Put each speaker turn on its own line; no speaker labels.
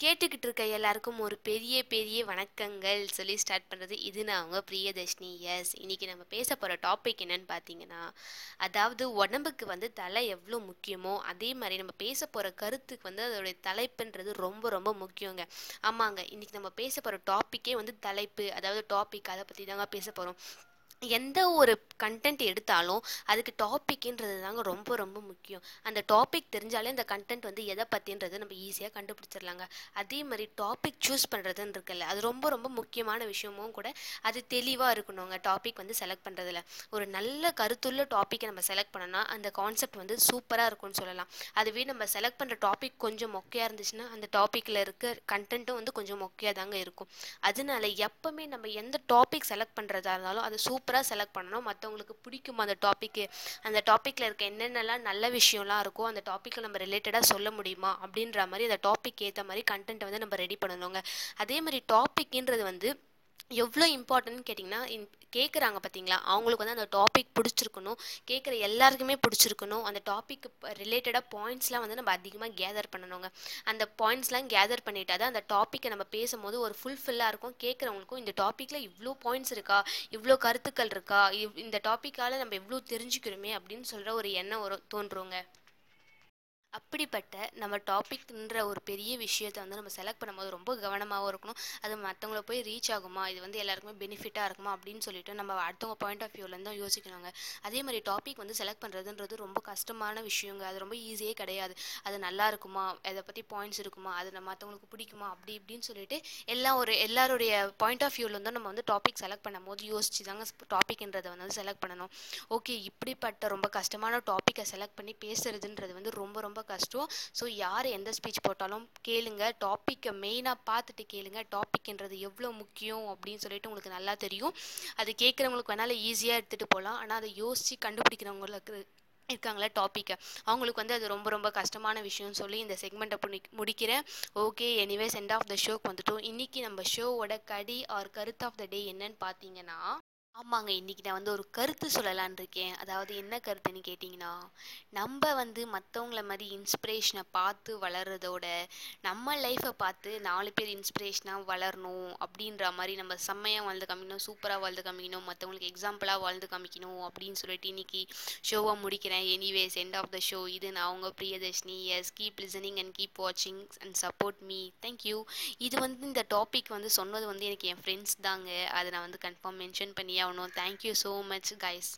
கேட்டுக்கிட்டு இருக்க எல்லாருக்கும் ஒரு பெரிய பெரிய வணக்கங்கள் சொல்லி ஸ்டார்ட் பண்ணுறது இது நான் அவங்க பிரியதர்ஷினி. எஸ் இன்னைக்கு நம்ம பேச போகிற டாபிக் என்னன்னு பார்த்தீங்கன்னா அதாவது உடம்புக்கு வந்து தலை எவ்வளோ முக்கியமோ அதே மாதிரி நம்ம பேச போகிற கருத்துக்கு வந்து அதோடைய தலைப்புன்றது ரொம்ப ரொம்ப முக்கியங்க. ஆமாங்க இன்னைக்கு நம்ம பேச போகிற டாப்பிக்கே வந்து தலைப்பு. அதாவது டாபிக் அதை பற்றி தாங்க பேச போகிறோம் எந்த ஒரு கண்டென்ட் எடுத்தாலும் அதுக்கு டாபிக்ன்றது தாங்க ரொம்ப ரொம்ப முக்கியம். அந்த டாபிக் தெரிஞ்சாலே அந்த கண்டென்ட் வந்து எதை பற்றின்றது நம்ம ஈஸியாக கண்டுபிடிச்சிடலாங்க. அதே மாதிரி டாபிக் சூஸ் பண்ணுறதுன்னு இருக்குல்ல அது ரொம்ப ரொம்ப முக்கியமான விஷயமும் கூட அது தெளிவாக இருக்கணுங்க டாபிக் வந்து செலக்ட் பண்ணுறதுல ஒரு நல்ல கருத்துள்ள டாப்பிக்கை நம்ம செலக்ட் பண்ணோம்னா அந்த கான்செப்ட் வந்து சூப்பராக இருக்கும்னு சொல்லலாம். அதுவே நம்ம செலக்ட் பண்ணுற டாபிக் கொஞ்சம் மொக்கையாக இருந்துச்சுன்னா அந்த டாப்பிக்கில் இருக்க கண்டென்ட்டும் வந்து கொஞ்சம் மொக்கையாக தாங்க இருக்கும். அதனால எப்பவுமே நம்ம எந்த டாபிக் செலக்ட் பண்ணுறதா இருந்தாலும் அது சூப்பராக செலக்ட் பண்ணணும். மற்றவங்களுக்கு பிடிக்குமா அந்த டாப்பிக்கு அந்த டாப்பிக்கில் இருக்க என்னென்னலாம் நல்ல விஷயம்லாம் இருக்கோ அந்த டாப்பிக்கை நம்ம ரிலேட்டடாக சொல்ல முடியுமா? அப்படின்ற மாதிரி அந்த டாபிக் ஏற்ற மாதிரி கண்டென்ட்டை வந்து நம்ம ரெடி பண்ணணுங்க. அதே மாதிரி டாபிக்ன்றது வந்து எவ்வளோ இம்பார்ட்டன்ட்னு கேட்டிங்கன்னா கேட்குறாங்க பார்த்தீங்களா அவங்களுக்கு வந்து அந்த டாபிக் பிடிச்சிருக்கணும். கேட்குற எல்லாருக்குமே பிடிச்சிருக்கணும். அந்த டாபிக் ரிலேட்டடாக பாயிண்ட்ஸ்லாம் வந்து நம்ம அதிகமாக கேதர் பண்ணணுங்க. அந்த பாயிண்ட்ஸ்லாம் கேதர் பண்ணிட்டா தான் அந்த டாப்பிக்கை நம்ம பேசும்போது ஒரு ஃபுல்ஃபில்லாக இருக்கும். கேட்குறவங்களுக்கும் இந்த டாப்பிக்கில் இவ்வளோ பாயிண்ட்ஸ் இருக்கா? இவ்வளோ கருத்துக்கள் இருக்கா? இவ் இந்த டாப்பிக்கால் நம்ம எவ்வளோ தெரிஞ்சுக்கிறோமே அப்படின்னு சொல்கிற ஒரு எண்ணம் வரும் தோன்றுங்க. அப்படிப்பட்ட நம்ம டாபிக்ன்ற ஒரு பெரிய விஷயத்தை வந்து நம்ம செலக்ட் பண்ணும்போது ரொம்ப கவனமாகவும் இருக்கணும். அது மற்றவங்கள போய் ரீச் ஆகுமா? இது வந்து எல்லாருக்குமே பெனிஃபிட்டாக இருக்குமா? அப்படின்னு சொல்லிட்டு நம்ம அடுத்தவங்க பாயிண்ட் ஆஃப் வியூலேருந்து தான் யோசிக்கணுங்க. அதே மாதிரி டாபிக் வந்து செலக்ட் பண்ணுறதுன்றது ரொம்ப கஷ்டமான விஷயங்க. அது ரொம்ப ஈஸியே கிடையாது. அது நல்லா இருக்குமா? அதை பற்றி பாயிண்ட்ஸ் இருக்குமா? அது நம்ம மற்றவங்களுக்கு பிடிக்குமா? அப்படி இப்படின்னு சொல்லிட்டு எல்லாம் ஒரு எல்லாருடைய பாயிண்ட் ஆஃப் வியூலேருந்தும் நம்ம வந்து டாபிக் செலக்ட் பண்ணும்போது யோசிச்சு தாங்க டாபிக்ன்றதை வந்து செலக்ட் பண்ணணும். ஓகே இப்படிப்பட்ட ரொம்ப கஷ்டமான டாப்பிக்கை செலக்ட் பண்ணி பேசுறதுன்றது வந்து ரொம்ப ரொம்ப கஷ்டம். கஷ்டம் ஸோ யார் எந்த ஸ்பீச் போட்டாலும் கேளுங்க. டாப்பிக்கை மெயினாக பார்த்துட்டு கேளுங்க. டாப்பிக்ன்றது எவ்வளோ முக்கியம் அப்படின்னு சொல்லிட்டு உங்களுக்கு நல்லா தெரியும். அது கேட்குறவங்களுக்கு வேணாலும் ஈஸியாக எடுத்துகிட்டு போகலாம் ஆனால் அதை யோசித்து கண்டுபிடிக்கிறவங்களுக்கு இருக்காங்களே டாப்பிக்கை அவங்களுக்கு வந்து அது ரொம்ப ரொம்ப கஷ்டமான விஷயம்னு சொல்லி இந்த செக்மெண்ட்டை முடி முடிக்கிறேன். Okay anyways end of the ஷோக்கு வந்துட்டோம். இன்றைக்கி நம்ம ஷோவோட கடி ஆர் கருத்து ஆஃப் த டே என்னன்னு பார்த்தீங்கன்னா ஆமாங்க இன்றைக்கி நான் வந்து ஒரு கருத்து சொல்லலான் இருக்கேன். அதாவது என்ன கருத்துன்னு கேட்டிங்கன்னா நம்ம வந்து மற்றவங்கள மாதிரி இன்ஸ்பிரேஷனை பார்த்து வளர்கிறதோட நம்ம லைஃப்பை பார்த்து நாலு பேர் இன்ஸ்பிரேஷனாக வளரணும் அப்படின்ற மாதிரி நம்ம செம்மையாக வாழ்ந்து காமிக்கணும் சூப்பராக வாழ்ந்து காமிக்கணும் மற்றவங்களுக்கு எக்ஸாம்பிளாக வாழ்ந்து காமிக்கணும் அப்படின்னு சொல்லிட்டு இன்றைக்கி ஷோவை முடிக்கிறேன். Anyways end of the show இது நான் அவங்க Priyadarshini. Yes keep listening and keep வாட்சிங் and support me thank you இது வந்து இந்த டாபிக் வந்து சொன்னது வந்து எனக்கு என் ஃப்ரெண்ட்ஸ் தாங்க. அதை நான் வந்து கன்ஃபார்ம் மென்ஷன் பண்ணி ஆகணும் தேங்க்யூ ஸோ மச் கைஸ்